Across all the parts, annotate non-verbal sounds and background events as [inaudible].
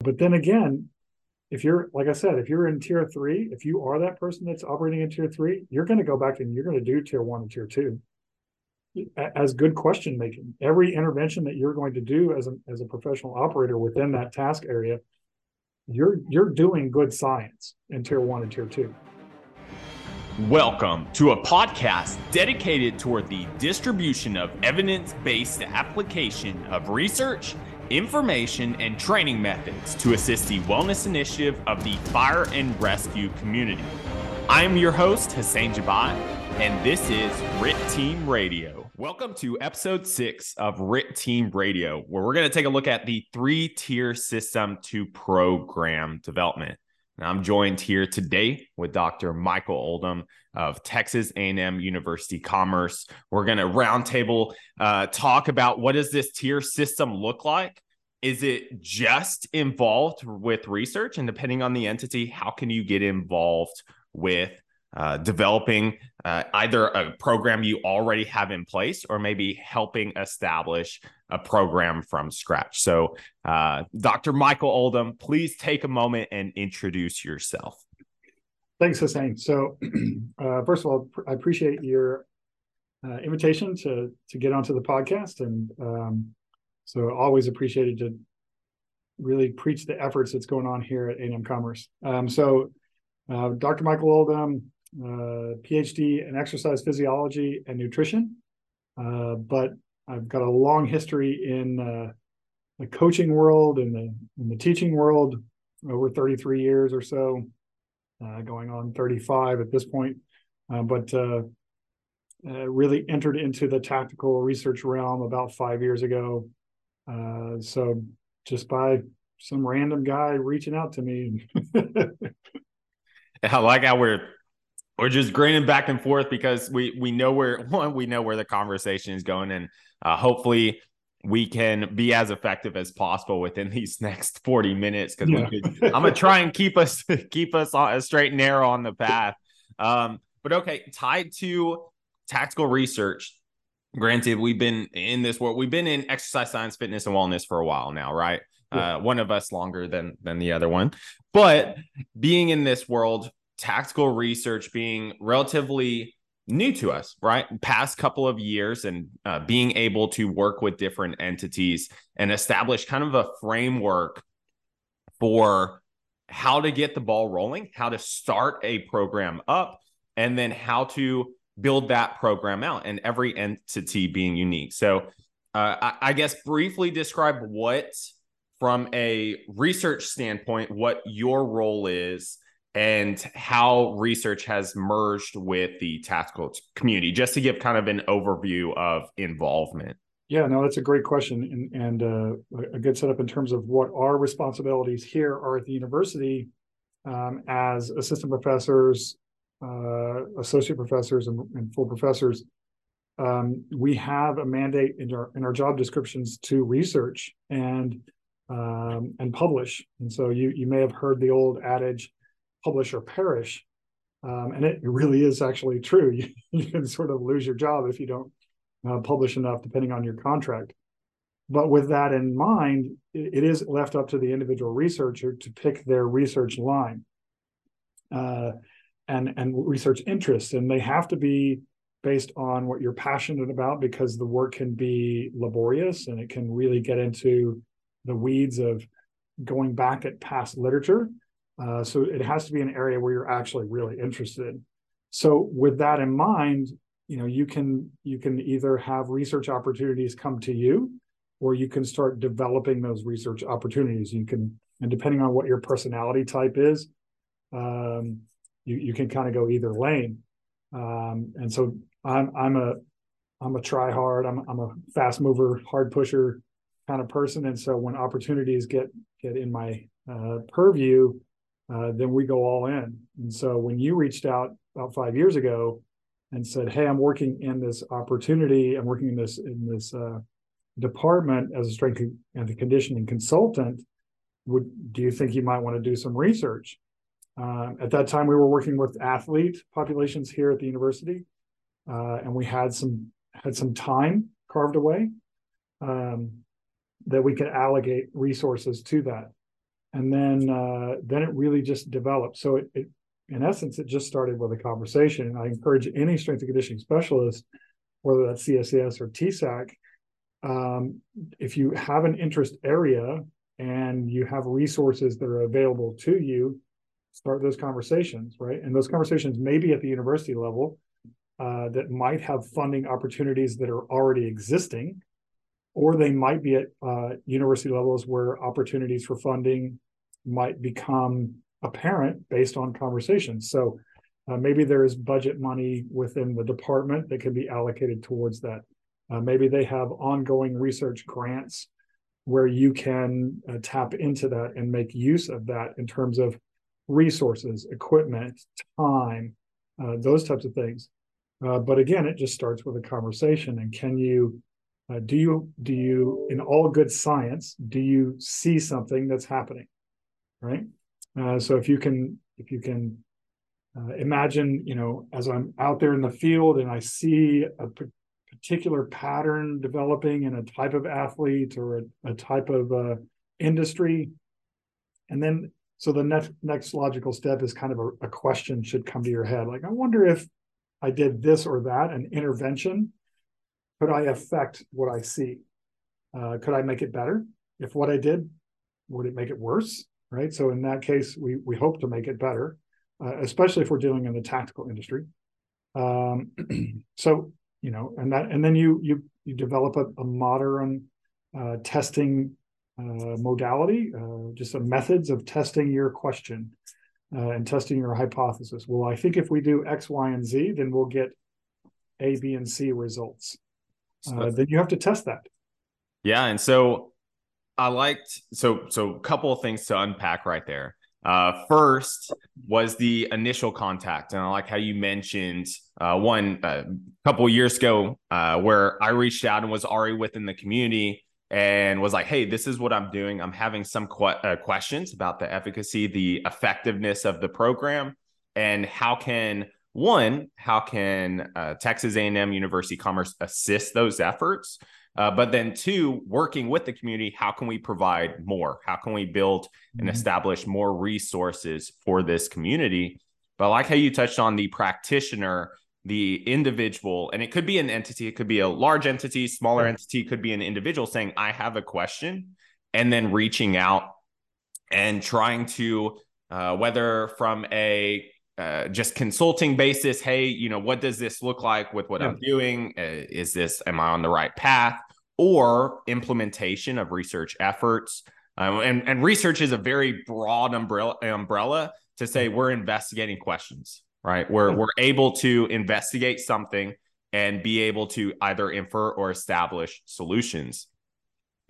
But then again, if you're like I said, if you're in tier three, if you are that person that's operating in tier three, you're going to go back and you're going to do tier one and tier two as good question making. Every intervention that you're going to do as a as a professional operator within that task area, you're you're doing good science in tier one and tier two. Welcome to a podcast dedicated toward the distribution of evidence based application of research information, and training methods to assist the wellness initiative of the fire and rescue community. I am your host, Hussein Jabai, and this is RIT Team Radio. Welcome to episode six of RIT Team Radio, where we're going to take a look at the three tier system to program development. I'm joined here today with Dr. Michael Oldham of Texas A&M University Commerce. We're going to roundtable uh, talk about what does this tier system look like? Is it just involved with research? And depending on the entity, how can you get involved with uh, developing uh, either a program you already have in place or maybe helping establish a program from scratch. So, uh, Dr. Michael Oldham, please take a moment and introduce yourself. Thanks, Hussein. So, [clears throat] uh, first of all, I appreciate your uh, invitation to to get onto the podcast, and um, so always appreciated to really preach the efforts that's going on here at A&M Commerce. Um, so, uh, Dr. Michael Oldham, uh, PhD in exercise physiology and nutrition, uh, but I've got a long history in uh, the coaching world and the in the teaching world, over 33 years or so, uh, going on 35 at this point. Uh, but really entered into the tactical research realm about five years ago. so just by some random guy reaching out to me. [laughs] I like how we're we're just grinning back and forth because we we know where [laughs] one we know where the conversation is going, and uh, hopefully we can be as effective as possible within [laughs] these next 40 minutes because yeah. i'm gonna try and keep us [laughs] keep us on a straight and narrow on the path um but okay tied to tactical research granted we've been in this world we've been in exercise science fitness and wellness for a while now right yeah. uh, one of us longer than than the other one but being in this world tactical research being relatively new to us, right? Past couple of years and uh, being able to work with different entities and establish kind of a framework for how to get the ball rolling, how to start a program up, and then how to build that program out, and every entity being unique. So, uh, I, I guess briefly describe what, from a research standpoint, what your role is and how research has merged with the tactical community, just to give kind of an overview of involvement. Yeah, no, that's a great question and, and uh, a good setup in terms of what our responsibilities here are at the university um, as assistant professors, uh, associate professors, and, and full professors. Um, we have a mandate in our in our job descriptions to research and um, and publish. And so you you may have heard the old adage, publish or perish. Um, and it really is actually true. [laughs] You, you, can sort of lose your job if you don't uh, publish enough, depending on your contract. But with that in mind, it, it is left up to the individual researcher to pick their research line uh, and and research interests, and they have to be based on what you're passionate about because the work can be laborious and it can really get into the weeds of going back at past literature uh, so it has to be an area where you're actually really interested. So with that in mind, you know you can you can either have research opportunities come to you, or you can start developing those research opportunities. You can, and depending on what your personality type is, um, you you can kind of go either lane. Um, and so I'm I'm a I'm a try hard. I'm I'm a fast mover, hard pusher kind of person. And so when opportunities get get in my uh, purview, uh, then we go all in. And so when you reached out about five years ago and said, "Hey, I'm working in this opportunity. I'm working in this in this uh, department as a strength and conditioning consultant. Would do you think you might want to do some research?" Uh, at that time, we were working with athlete populations here at the university, uh, and we had some had some time carved away um, that we could allocate resources to that. And then uh, then it really just developed. So it, it, in essence, it just started with a conversation. And I encourage any strength and conditioning specialist, whether that's CSCS or TSAC, um, if you have an interest area and you have resources that are available to you, start those conversations, right? And those conversations may be at the university level uh, that might have funding opportunities that are already existing, or they might be at uh, university levels where opportunities for funding might become apparent based on conversations. So uh, maybe there is budget money within the department that can be allocated towards that. Uh, maybe they have ongoing research grants where you can uh, tap into that and make use of that in terms of resources, equipment, time, uh, those types of things. Uh, but again, it just starts with a conversation. And can you, uh, do you, do you, in all good science, do you see something that's happening? Right. Uh, so if you can, if you can uh, imagine, you know, as I'm out there in the field and I see a particular pattern developing in a type of athlete or a, a type of uh, industry, and then so the next next logical step is kind of a, a question should come to your head, like I wonder if I did this or that, an intervention, could I affect what I see? Uh, could I make it better? If what I did, would it make it worse? Right. So in that case, we we hope to make it better, uh, especially if we're dealing in the tactical industry. Um, [clears throat] so you know, and that and then you you you develop a, a modern uh, testing uh, modality, uh, just some methods of testing your question uh, and testing your hypothesis. Well, I think if we do X, Y, and Z, then we'll get A, B, and C results. Uh, then you have to test that. Yeah, and so I liked so so a couple of things to unpack right there. Uh, first was the initial contact, and I like how you mentioned uh, one a uh, couple years ago uh, where I reached out and was already within the community and was like, "Hey, this is what I'm doing. I'm having some qu- uh, questions about the efficacy, the effectiveness of the program, and how can one, how can uh, Texas A&M University Commerce assist those efforts?" Uh, but then two, working with the community, how can we provide more? How can we build and mm-hmm. establish more resources for this community? But I like how you touched on the practitioner, the individual, and it could be an entity, it could be a large entity, smaller yeah. entity, could be an individual saying, I have a question, and then reaching out and trying to, uh, whether from a uh, just consulting basis hey you know what does this look like with what yeah. i'm doing uh, is this am i on the right path or implementation of research efforts. Um, and, and research is a very broad umbrella, umbrella to say we're investigating questions, right? We're, we're able to investigate something and be able to either infer or establish solutions.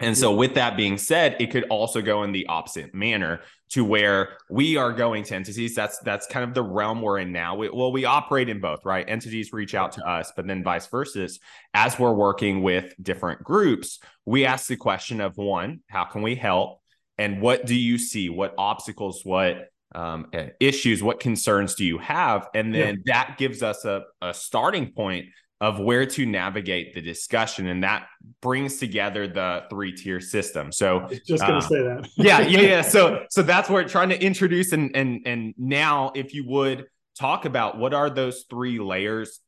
And so, with that being said, it could also go in the opposite manner to where we are going to entities. That's that's kind of the realm we're in now. We, well, we operate in both, right? Entities reach out to us, but then vice versa. As we're working with different groups, we ask the question of one, how can we help, and what do you see? What obstacles? What um, issues? What concerns do you have? And then yeah. that gives us a, a starting point of where to navigate the discussion and that brings together the three tier system. So just gonna uh, say that. yeah yeah yeah so [laughs] so that's where trying to introduce and and and now if you would talk about what are those three layers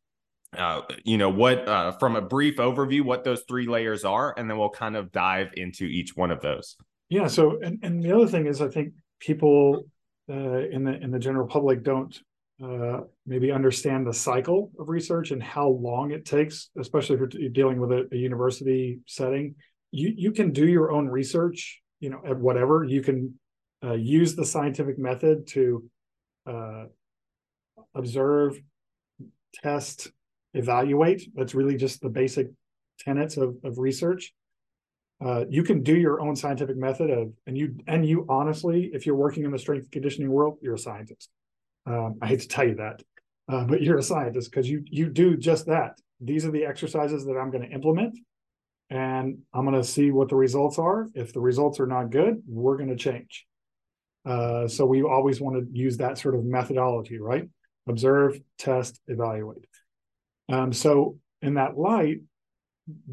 uh, you know what uh, from a brief overview what those three layers are and then we'll kind of dive into each one of those. Yeah so and, and the other thing is i think people uh, in the in the general public don't uh, maybe understand the cycle of research and how long it takes, especially if you're dealing with a, a, university setting. You you can do your own research, you know, at whatever. You can uh, use the scientific method to uh, observe, test, evaluate. That's really just the basic tenets of, of research. Uh, you can do your own scientific method of, and you and you honestly, if you're working in the strength conditioning world, you're a scientist um, I hate to tell you that, uh, but you're a scientist because you you do just that. These are the exercises that I'm going to implement, and I'm going to see what the results are. If the results are not good, we're going to change. Uh, so we always want to use that sort of methodology, right? Observe, test, evaluate. Um, so in that light,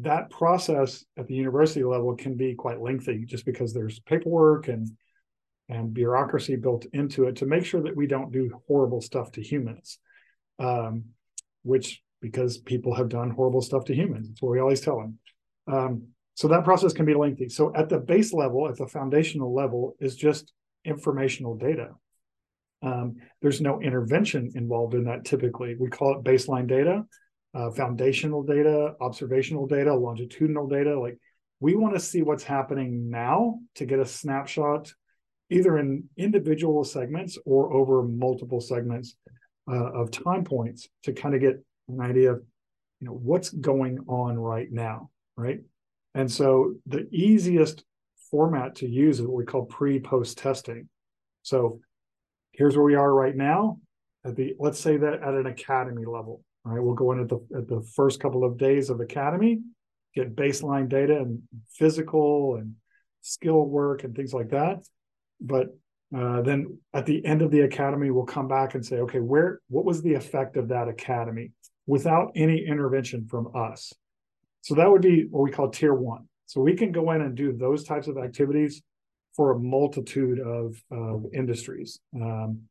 that process at the university level can be quite lengthy, just because there's paperwork and and bureaucracy built into it to make sure that we don't do horrible stuff to humans. Um, which because people have done horrible stuff to humans. That's what we always tell them. Um, so that process can be lengthy. So at the base level, at the foundational level, is just informational data. Um, there's no intervention involved in that typically. We call it baseline data, uh, foundational data, observational data, longitudinal data. Like we want to see what's happening now to get a snapshot either in individual segments or over multiple segments uh, of time points to kind of get an idea of you know what's going on right now right? And so the easiest format to use is what we call pre-post testing. So here's where we are right now at the let's say that at an academy level right? We'll go in at the at the first couple of days of academy get baseline data and physical and skill work and things like that but uh, then at the end of the academy we'll come back and say okay where what was the effect of that academy without any intervention from us? So that would be what we call tier one. So we can go in and do those types of activities for a multitude of, of industries um,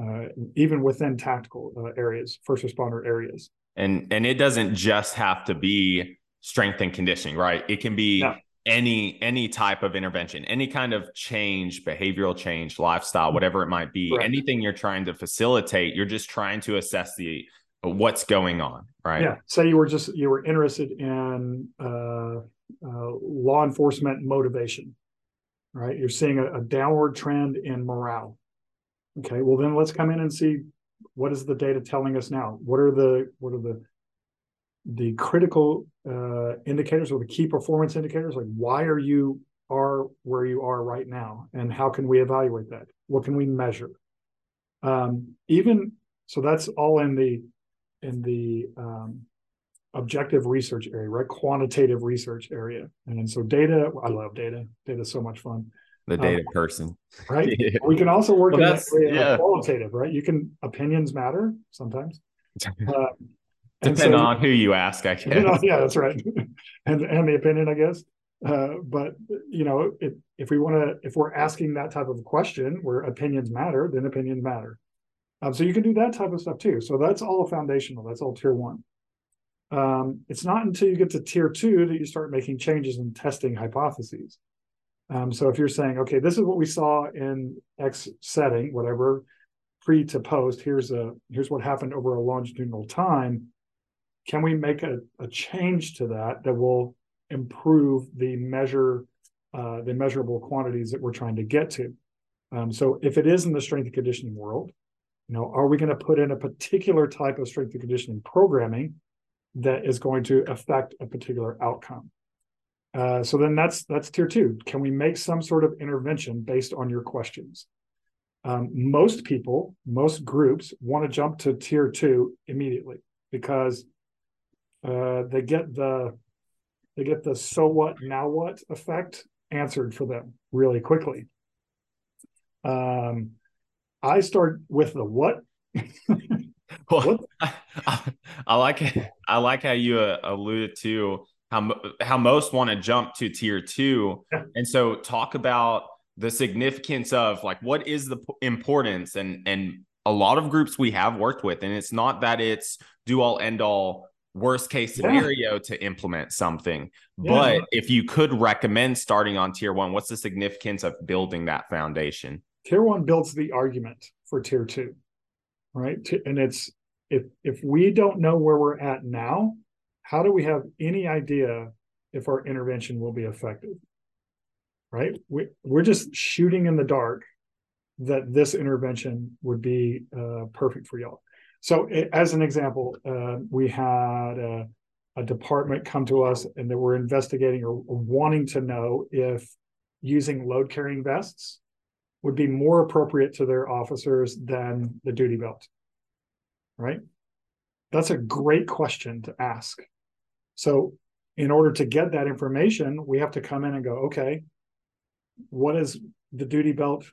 uh, even within tactical uh, areas first responder areas. And and it doesn't just have to be strength and conditioning right? It can be no any any type of intervention any kind of change behavioral change lifestyle whatever it might be right. anything you're trying to facilitate you're just trying to assess the what's going on right? Yeah. Say you were just you were interested in uh, uh, law enforcement motivation right? You're seeing a, a downward trend in morale. Okay well then let's come in and see what is the data telling us now? What are the what are the the critical uh, indicators or the key performance indicators like why are you are where you are right now and how can we evaluate that? What can we measure? Um, even so that's all in the in the um, objective research area right? Quantitative research area. And so data i love data. Data is so much fun. The data um, person. right? Yeah. [laughs] we can also work well, in that area yeah. qualitative right? You can opinions matter sometimes. [laughs] Uh, Depending so, on who you ask, I [laughs] guess. You know, yeah, that's right. [laughs] and and the opinion, I guess. Uh, but you know, if if we want to, if we're asking that type of question where opinions matter, then opinions matter. Um, so you can do that type of stuff too. So that's all foundational. That's all tier one. Um, it's not until you get to tier two that you start making changes and testing hypotheses. Um, so if you're saying, okay, this is what we saw in X setting, whatever, pre to post, here's a here's what happened over a longitudinal time can we make a, a change to that that will improve the measure uh, the measurable quantities that we're trying to get to? Um, so if it is in the strength and conditioning world you know are we going to put in a particular type of strength and conditioning programming that is going to affect a particular outcome? Uh, so then that's that's tier two. Can we make some sort of intervention based on your questions? Um, most people most groups want to jump to tier two immediately because uh, they get the they get the so what now what effect answered for them really quickly. Um, I start with the what. [laughs] well, [laughs] I, I, like I like how you uh, alluded to how how most want to jump to tier two, yeah. and so talk about the significance of like what is the importance and and a lot of groups we have worked with, and it's not that it's do all end all worst case scenario yeah. to implement something. Yeah. But if you could recommend starting on tier one, what's the significance of building that foundation? Tier one builds the argument for tier two, right? And it's if if we don't know where we're at now, how do we have any idea if our intervention will be effective? Right? We, we're just shooting in the dark that this intervention would be uh, perfect for y'all. So, as an example, uh, we had a, a, department come to us and they were investigating or, wanting to know if using load carrying vests would be more appropriate to their officers than the duty belt. Right? That's a great question to ask. So, in order to get that information, we have to come in and go, okay, what is the duty belt?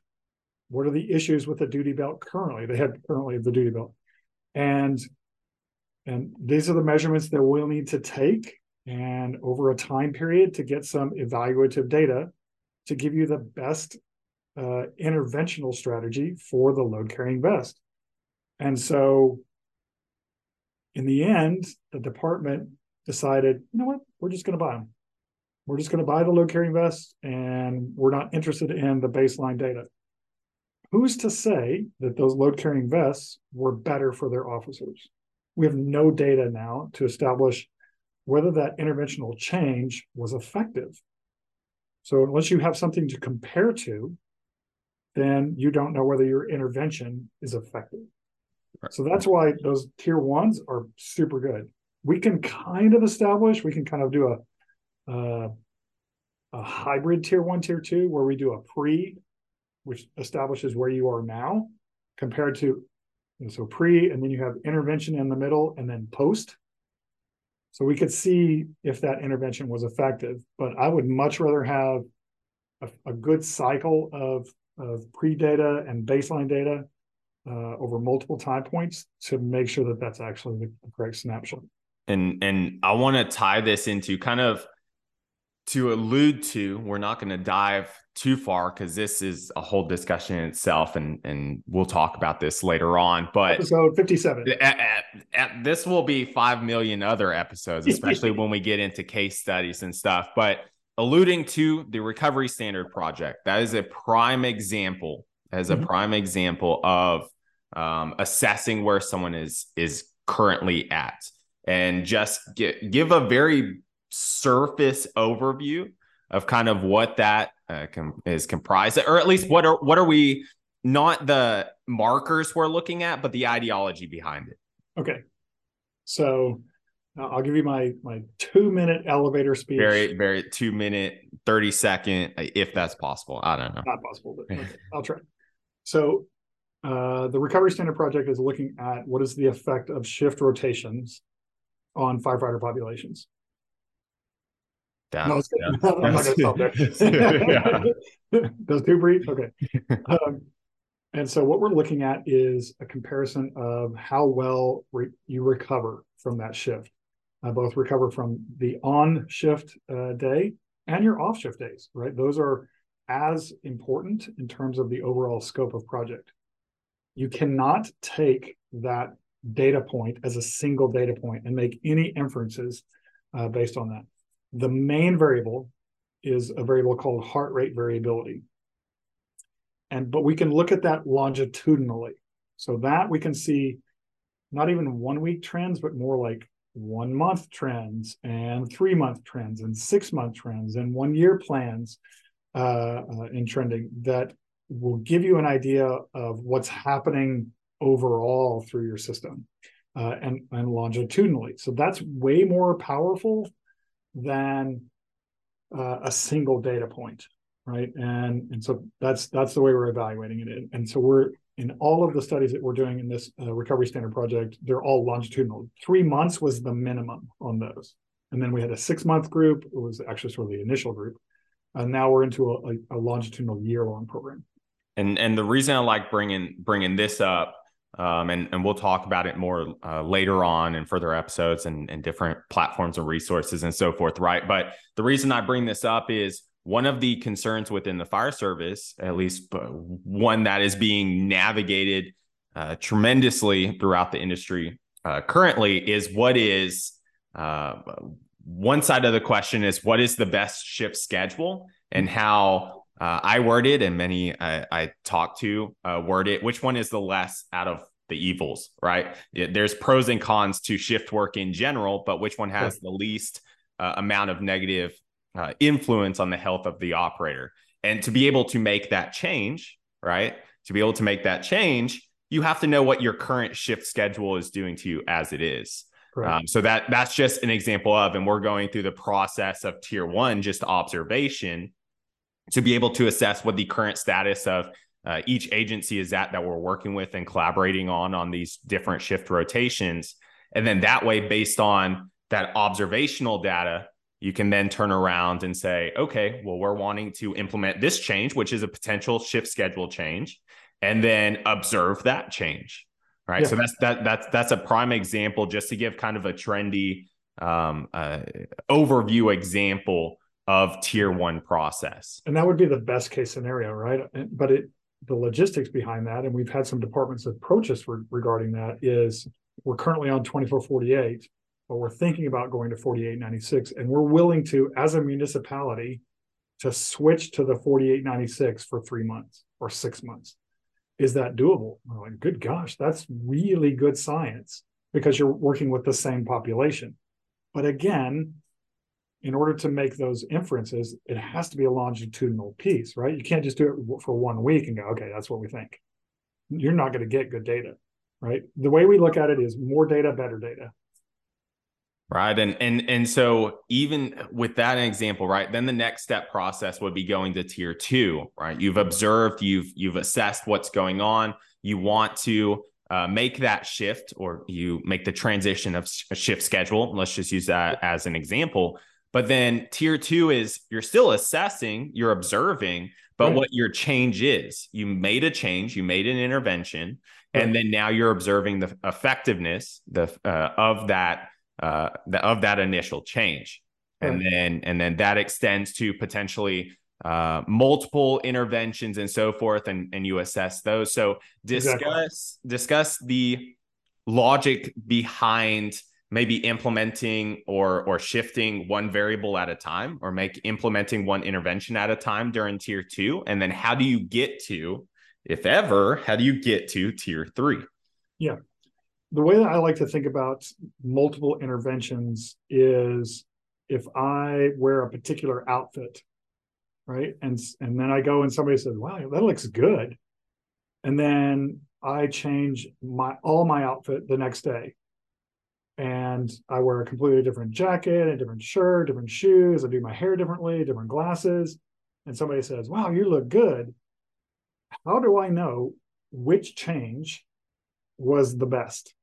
What are the issues with the duty belt currently? They had currently the duty belt and and these are the measurements that we'll need to take and over a time period to get some evaluative data to give you the best uh, interventional strategy for the load carrying vest. And so in the end, the department decided, you know what, we're just going to buy them. We're just going to buy the load carrying vests and we're not interested in the baseline data. Who's to say that those load carrying vests were better for their officers? We have no data now to establish whether that interventional change was effective. So, unless you have something to compare to, then you don't know whether your intervention is effective. Right. So, that's why those tier ones are super good. We can kind of establish, we can kind of do a, uh, a hybrid tier one, tier two, where we do a pre, which establishes where you are now, compared to so pre, and then you have intervention in the middle, and then post. So we could see if that intervention was effective. But I would much rather have a, a good cycle of of pre data and baseline data uh, over multiple time points to make sure that that's actually the correct snapshot. And and I want to tie this into kind of to allude to. We're not going to dive too far because this is a whole discussion in itself and and we'll talk about this later on but episode 57 at, at, at, this will be 5 million other episodes especially [laughs] when we get into case studies and stuff but alluding to the recovery standard project that is a prime example as a mm-hmm. prime example of um, assessing where someone is is currently at and just get, give a very surface overview of kind of what that uh, com- is comprised, or at least what are what are we not the markers we're looking at, but the ideology behind it. Okay, so I'll give you my my two minute elevator speech. Very very two minute thirty second, if that's possible. I don't know. Not possible, but okay, I'll try. So uh, the Recovery Standard Project is looking at what is the effect of shift rotations on firefighter populations. Down. No, yeah. I'm not going to stop there. [laughs] Those too brief? Okay. [laughs] Um, and so what we're looking at is a comparison of how well re- you recover from that shift. Uh, both recover from the on shift uh, day and your off shift days, right? Those are as important in terms of the overall scope of project. You cannot take that data point as a single data point and make any inferences uh, based on that. The main variable is a variable called heart rate variability. And but we can look at that longitudinally. So that we can see not even one week trends, but more like one month trends and three month trends and six month trends and one year plans uh, uh, in trending that will give you an idea of what's happening overall through your system uh, and, and longitudinally. So that's way more powerful than uh, a single data point, right? And and so that's that's the way we're evaluating it. And so we're in all of the studies that we're doing in this uh, recovery standard project, they're all longitudinal. Three months was the minimum on those, and then we had a six month group. It was actually sort of the initial group, and now we're into a, a longitudinal year long program. And and the reason I like bringing bringing this up um, and, and we'll talk about it more uh, later on in further episodes and, and different platforms and resources and so forth, right? But the reason I bring this up is one of the concerns within the fire service, at least one that is being navigated uh, tremendously throughout the industry uh, currently, is what is uh, one side of the question is what is the best shift schedule and how uh, I worded and many I, I talked to uh, worded which one is the less out of the evils, right? There's pros and cons to shift work in general, but which one has the least uh, amount of negative uh, influence on the health of the operator? And to be able to make that change, right? To be able to make that change, you have to know what your current shift schedule is doing to you as it is. Um, so that that's just an example of, and we're going through the process of tier one, just observation to be able to assess what the current status of uh, each agency is at that we're working with and collaborating on on these different shift rotations and then that way based on that observational data you can then turn around and say okay well we're wanting to implement this change which is a potential shift schedule change and then observe that change right yeah. so that's that that's that's a prime example just to give kind of a trendy um, uh, overview example of tier one process. And that would be the best case scenario, right? But it the logistics behind that, and we've had some departments approach us re- regarding that, is we're currently on 2448, but we're thinking about going to 4896, and we're willing to, as a municipality, to switch to the 4896 for three months or six months. Is that doable? I'm like, good gosh, that's really good science because you're working with the same population. But again, in order to make those inferences, it has to be a longitudinal piece, right? You can't just do it for one week and go, okay, that's what we think. You're not going to get good data, right? The way we look at it is more data, better data. Right. And and and so even with that example, right, then the next step process would be going to tier two, right? You've observed, you've you've assessed what's going on. You want to uh, make that shift or you make the transition of a shift schedule. Let's just use that as an example but then tier two is you're still assessing, you're observing, but right. what your change is. You made a change, you made an intervention, right. and then now you're observing the effectiveness the uh, of that uh, the, of that initial change, right. and then and then that extends to potentially uh, multiple interventions and so forth, and and you assess those. So discuss exactly. discuss the logic behind maybe implementing or or shifting one variable at a time or make implementing one intervention at a time during tier 2 and then how do you get to if ever how do you get to tier 3 yeah. The way that i like to think about multiple interventions is if i wear a particular outfit right? And and then i go and somebody says wow that looks good. And then i change my all my outfit the next day and I wear a completely different jacket, a different shirt, different shoes. I do my hair differently, different glasses. And somebody says, Wow, you look good. How do I know which change was the best?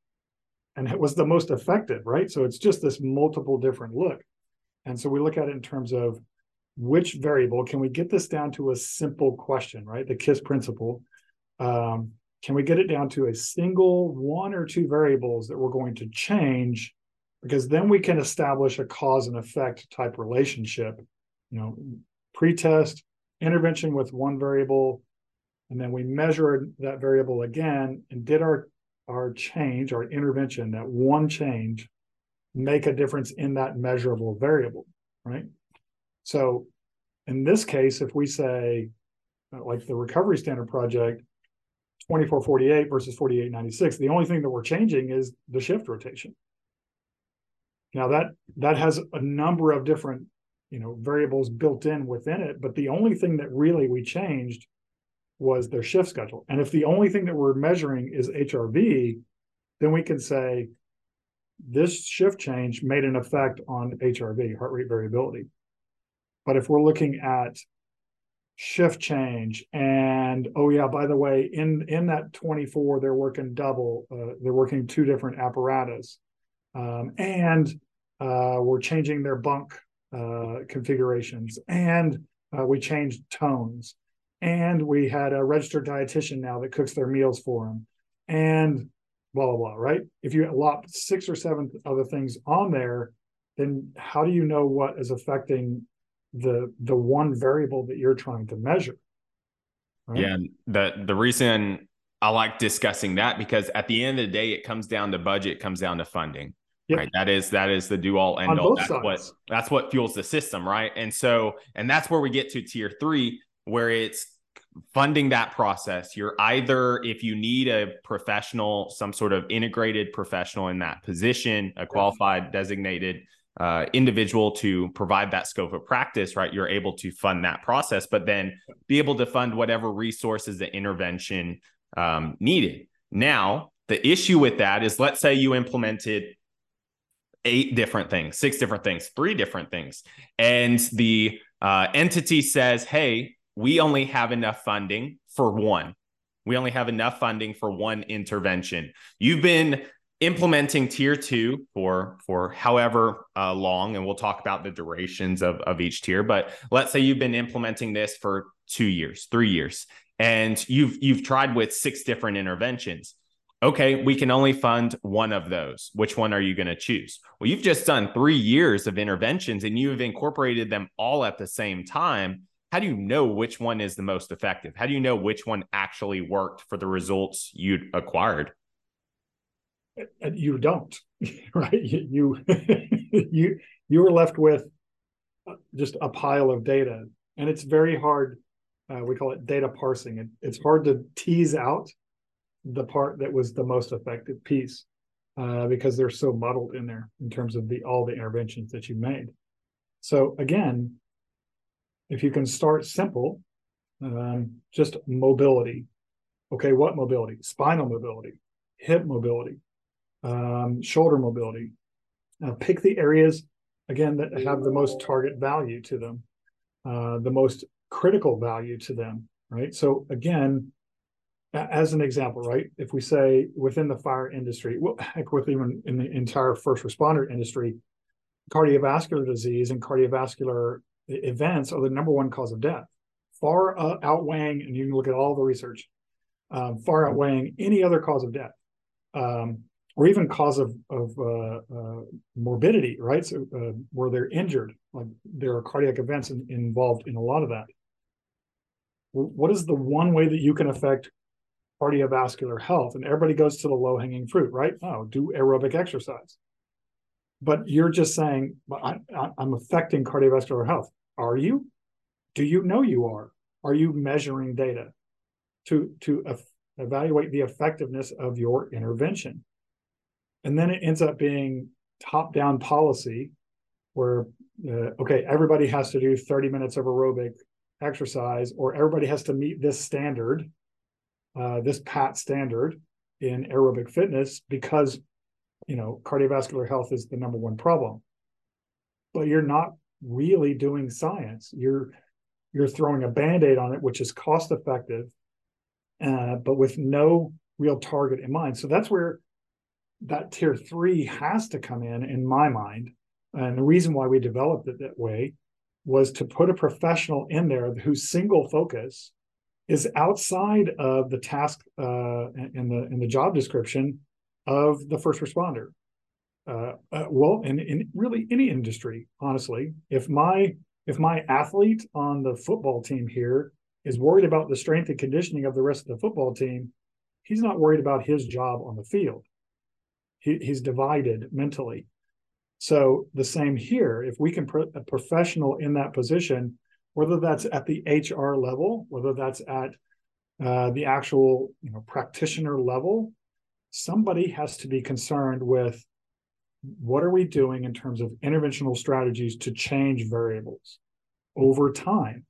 And it was the most effective, right? So it's just this multiple different look. And so we look at it in terms of which variable can we get this down to a simple question, right? The KISS principle. Um, can we get it down to a single one or two variables that we're going to change? Because then we can establish a cause and effect type relationship you know pre-test intervention with one variable and then we measure that variable again and did our our change our intervention that one change make a difference in that measurable variable right? So in this case if we say like the recovery standard project 2448 versus 4896 the only thing that we're changing is the shift rotation. Now that that has a number of different you know variables built in within it but the only thing that really we changed was their shift schedule. And if the only thing that we're measuring is hrv then we can say this shift change made an effect on hrv heart rate variability. But if we're looking at shift change. And oh yeah by the way in in that 24 they're working double uh, they're working two different apparatus. Um, and uh, we're changing their bunk uh, configurations. And uh, we changed tones. And we had a registered dietitian now that cooks their meals for them and blah blah blah right? If you lop six or seven other things on there then how do you know what is affecting the the one variable that you're trying to measure. Right? Yeah, the the reason I like discussing that because at the end of the day, it comes down to budget, comes down to funding. Yep. Right. That is that is the do all end all. That's sides. what that's what fuels the system, right? And so and that's where we get to tier three, where it's funding that process. You're either if you need a professional, some sort of integrated professional in that position, a qualified designated uh, individual to provide that scope of practice, right? You're able to fund that process, but then be able to fund whatever resources the intervention um, needed. Now, the issue with that is let's say you implemented eight different things, six different things, three different things, and the uh, entity says, hey, we only have enough funding for one. We only have enough funding for one intervention. You've been implementing tier two for for however uh, long and we'll talk about the durations of, of each tier but let's say you've been implementing this for two years three years and you've you've tried with six different interventions okay, we can only fund one of those. Which one are you going to choose? Well, you've just done three years of interventions and you have incorporated them all at the same time. How do you know which one is the most effective? How do you know which one actually worked for the results you acquired? You don't, [laughs] right? You [laughs] you you were left with just a pile of data, and it's very hard. Uh, we call it data parsing. It, it's hard to tease out the part that was the most effective piece uh, because they're so muddled in there in terms of the all the interventions that you made. So again, if you can start simple, um, just mobility. Okay, what mobility? Spinal mobility, hip mobility, um, shoulder mobility. Uh, pick the areas again that have the most target value to them, uh, the most critical value to them. Right. So again, as an example, right? If we say within the fire industry, well, [laughs] heck, with even in the entire first responder industry, cardiovascular disease and cardiovascular events are the number one cause of death, far uh, outweighing, and you can look at all the research, um, far outweighing any other cause of death, um, or even cause of of uh, uh, morbidity, right? So uh, where they're injured, like there are cardiac events in, involved in a lot of that. What is the one way that you can affect cardiovascular health? And everybody goes to the low hanging fruit right? Oh do aerobic exercise. But you're just saying I, am affecting cardiovascular health. Are you? Do you know you are? Are you measuring data to to evaluate the effectiveness of your intervention and then it ends up being top down policy where uh, okay everybody has to do 30 minutes of aerobic exercise or everybody has to meet this standard uh, this PAT standard in aerobic fitness because you know cardiovascular health is the number one problem. But you're not really doing science. You're you're throwing a band-aid on it, which is cost effective, uh, but with no real target in mind. So that's where that tier three has to come in, in my mind. And the reason why we developed it that way was to put a professional in there whose single focus is outside of the task uh, in the in the job description of the first responder. Uh, uh, well, in, in really any industry, honestly, if my if my athlete on the football team here is worried about the strength and conditioning of the rest of the football team, he's not worried about his job on the field. He, he's divided mentally. So the same here. If we can put a professional in that position whether that's at the HR level, whether that's at uh, the actual you know practitioner level, somebody has to be concerned with what are we doing in terms of interventional strategies to change variables over time.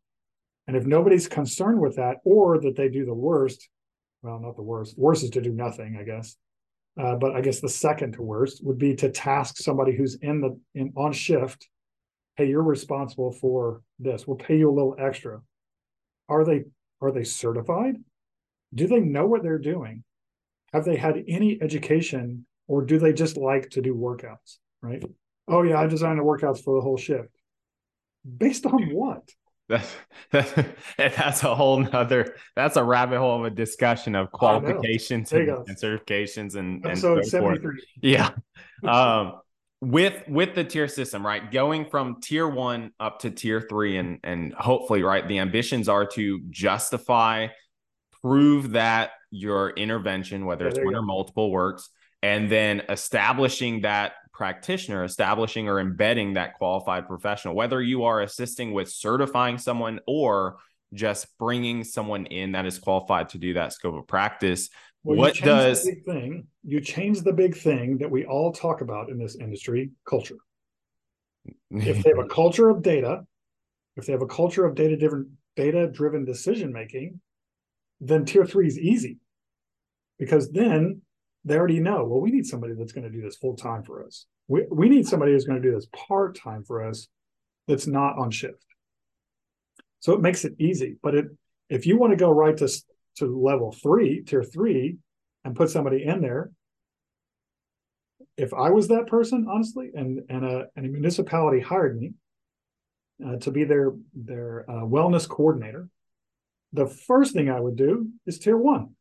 And if nobody's concerned with that, or that they do the worst, well, not the worst, worst is to do nothing, I guess. Uh, but I guess the second to worst would be to task somebody who's in the in on shift hey, you're responsible for this. We'll pay you a little extra. Are they are they certified? Do they know what they're doing? Have they had any education or do they just like to do workouts? Right. Oh yeah, I designed the workouts for the whole shift. Based on what? That's, that's that's a whole nother that's a rabbit hole of a discussion of qualifications and, and, certifications and, and so 73. Yeah. [laughs] Um with with the tier system right going from tier one up to tier three and and hopefully right the ambitions are to justify prove that your intervention whether yeah, it's one or multiple works and then establishing that practitioner establishing or embedding that qualified professional whether you are assisting with certifying someone or just bringing someone in that is qualified to do that scope of practice well, what does big thing? You change the big thing that we all talk about in this industry: culture. if they have a [laughs] culture of data, if they have a culture of data driven data driven decision making, then tier three is easy because then they already know. Well, we need somebody that's going to do this full time for us. We we need somebody who's going to do this part time for us that's not on shift. So it makes it easy. But it if you want to go right to to level three, tier three, and put somebody in there. If I was that person, honestly, and and a, and a municipality hired me uh, to be their their uh, wellness coordinator, the first thing I would do is tier one.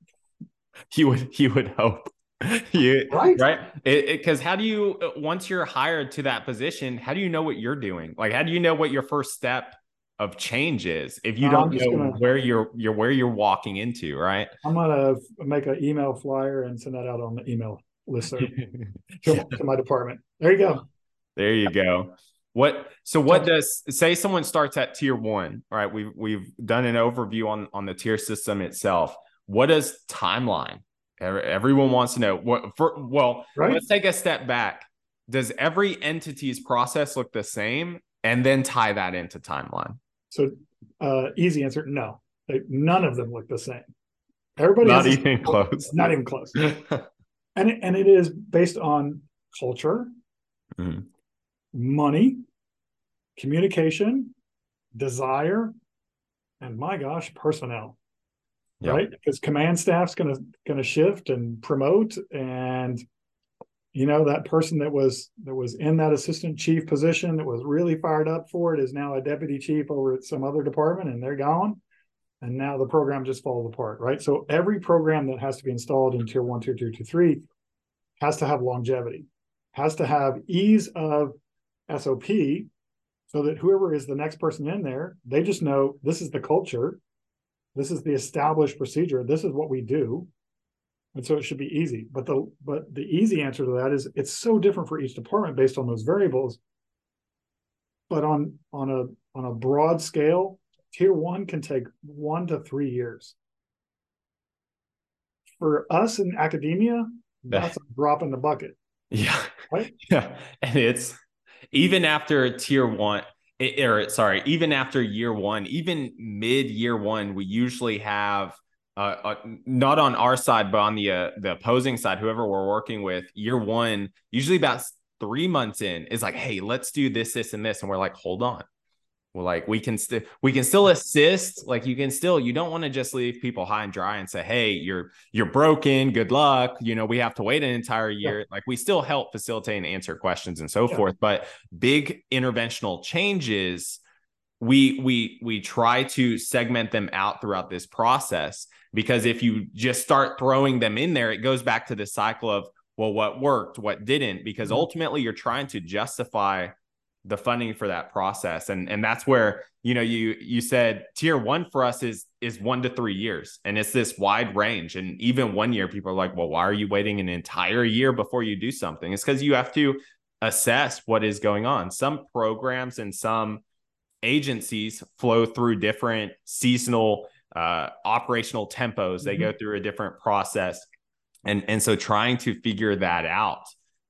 You would you would hope. [laughs] you Right. right because how do you uh, once you're hired to that position how do you know what you're doing like how do you know what your first step of change is if you don't know gonna- where you're you're where you're walking into right I'm gonna make an email flyer and send that out on the email list [laughs] to, to my department. There you go. There you go. What so what does say someone starts at tier one, right We've we've done an overview on on the tier system itself. What does timeline? Ev- Everyone wants to know what for well, Right. let's take a step back. Does every entity's process look the same? And then tie that into timeline. So, uh, easy answer, no. They, none of them look the same. Everybody Not even close. Not even close. [laughs] And it, and it is based on culture, Mhm. money, communication, desire, and my gosh, personnel. Yep. Right? Because command staff's gonna gonna shift and promote and you know that person that was that was in that assistant chief position that was really fired up for it is now a deputy chief over at some other department and they're gone and now the program just falls apart right so every program that has to be installed in tier one tier two tier three has to have longevity has to have ease of sop so that whoever is the next person in there they just know this is the culture this is the established procedure this is what we do and so it should be easy. But the but the easy answer to that is it's so different for each department based on those variables. But on on a on a broad scale, tier one can take one to three years. For us in academia, that's a drop in the bucket. Yeah. Right? [laughs] Yeah. And it's even after tier one, or sorry, even after year one, even mid year one, we usually have uh, uh, not on our side, but on the uh, the opposing side, whoever we're working with, year one, usually about three months in, is like, hey, let's do this, this, and this, and we're like, hold on, well, like we can still we can still assist. Like you can still you don't want to just leave people high and dry and say, hey, you're you're broken. Good luck. You know, we have to wait an entire year. Like we still help facilitate and answer questions and so Yeah. forth. But big interventional changes, we we we try to segment them out throughout this process because if you just start throwing them in there, it goes back to the cycle of well, what worked, what didn't, because Mhm. ultimately you're trying to justify the funding for that process. And and that's where you know you you said tier 1 for us is is 1 to 3 years. And it's this wide range. And even one year people are like well why are you waiting an entire year before you do something? It's cuz you have to assess what is going on. Some programs and some agencies flow through different seasonal uh, operational tempos. They go through a different process. And and so trying to figure that out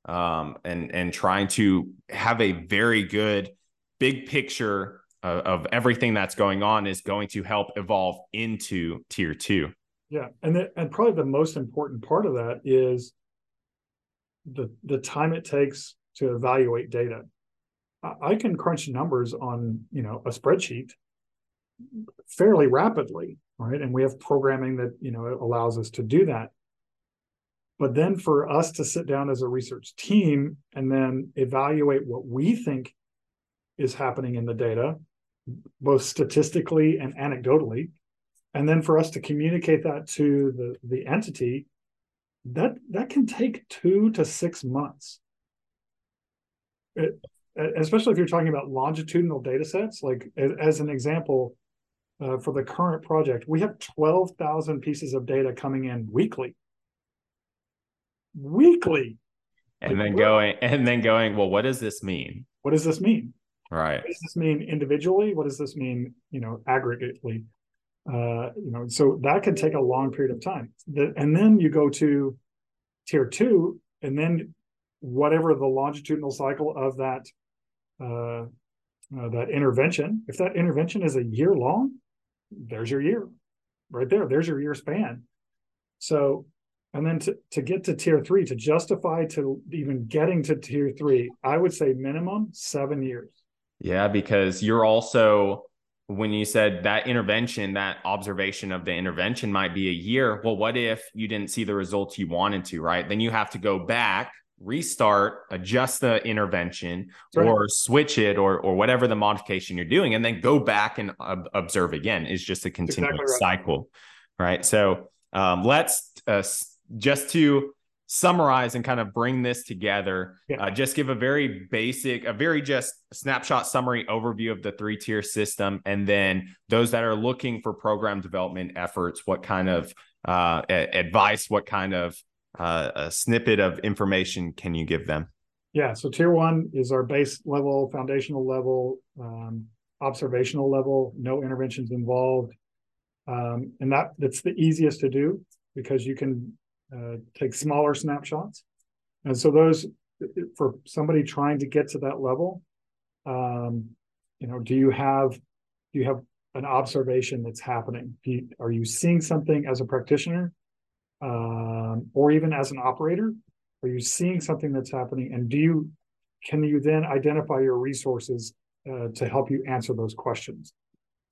um, and and trying to have a very good big picture of, of everything that's going on is going to help evolve into tier two. Yeah, and the, and probably the most important part of that is the the time it takes to evaluate data. I, I can crunch numbers on you know a spreadsheet fairly rapidly, right? And we have programming that you know allows us to do that. But then for us to sit down as a research team and then evaluate what we think is happening in the data, both statistically and anecdotally, and then for us to communicate that to the the entity that that can take two to six months. It- especially if you're talking about longitudinal data sets like as an example uh, for the current project we have 12,000 pieces of data coming in weekly weekly. And Like, then going and then going, well, what does this mean? what does this mean? Right. what does this mean individually? What does this mean you know aggregately? Uh you know so that can take a long period of time. The, and then you go to tier two and then whatever the longitudinal cycle of that uh, uh that intervention if that intervention is a year long there's your year. Right there there's your year span. So and then to, to get to tier three to justify to even getting to tier three i would say minimum seven years Yeah, because you're also when you said that intervention, that observation of the intervention might be a year. Well, what if you didn't see the results you wanted to, right? Then you have to go back, restart, adjust the intervention right. or switch it or or whatever the modification you're doing and then go back and ob- observe again. It's just a continuous exactly right. cycle, right? So, um, let's uh, just to summarize and kind of bring this together, Yeah. uh, just give a very basic, a very just snapshot summary overview of the three tier system, and then those that are looking for program development efforts, what kind of uh, a- advice, what kind of uh, a snippet of information can you give them? Yeah, so tier one is our base level, foundational level, um, observational level, no interventions involved. Um, and that that's the easiest to do because you can uh, take smaller snapshots. And so those for somebody trying to get to that level, um, you know, do you have do you have an observation that's happening? You, are you seeing something as a practitioner, um, or even as an operator? Are you seeing something that's happening, and do you can you then identify your resources uh, to help you answer those questions?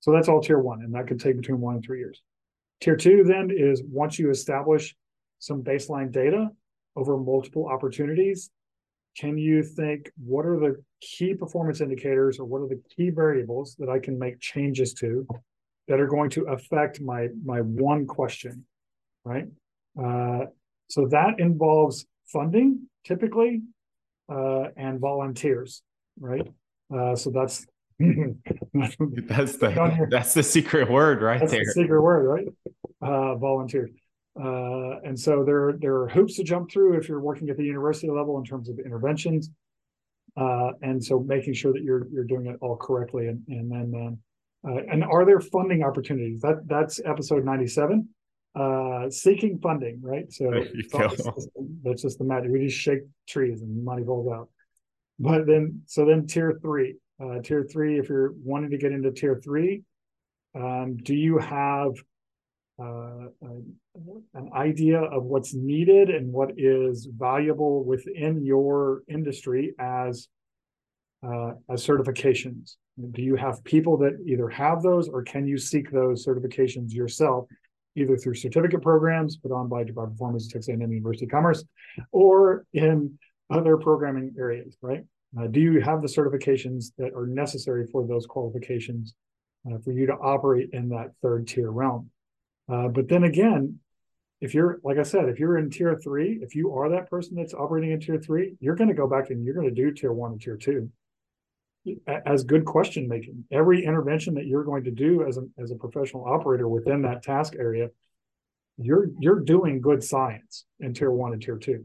So that's all tier one, and that could take between one and three years. Tier two then is once you establish some baseline data over multiple opportunities, can you think what are the key performance indicators or what are the key variables that I can make changes to that are going to affect my my one question, right? Uh, so that involves funding typically uh, and volunteers, right? Uh, so that's [laughs] That's the that's the secret word right that's there. the secret word, right? Uh, volunteers. Uh, and so there, there are hoops to jump through if you're working at the university level in terms of interventions. Uh, and so making sure that you're you're doing it all correctly, and and then um, uh, and are there funding opportunities? That that's episode ninety seven. Uh, seeking funding, right? So There you it's all- go. that's just the magic. We just shake trees and money rolls out. But then, so then tier three, uh, tier three, if you're wanting to get into tier three, um, do you have uh, an an idea of what's needed and what is valuable within your industry as uh, as certifications? Do you have people that either have those or can you seek those certifications yourself, either through certificate programs put on by Department of Performance, Texas A&M University of Commerce, or in other programming areas, right? Uh, do you have the certifications that are necessary for those qualifications uh, for you to operate in that third tier realm? Uh, but then again, if you're like I said, if you're in tier three, if you are that person that's operating in tier three, you're going to go back and you're going to do tier one and tier two as good question making. Every intervention that you're going to do as a as a professional operator within that task area, you're you're doing good science in tier one and tier two.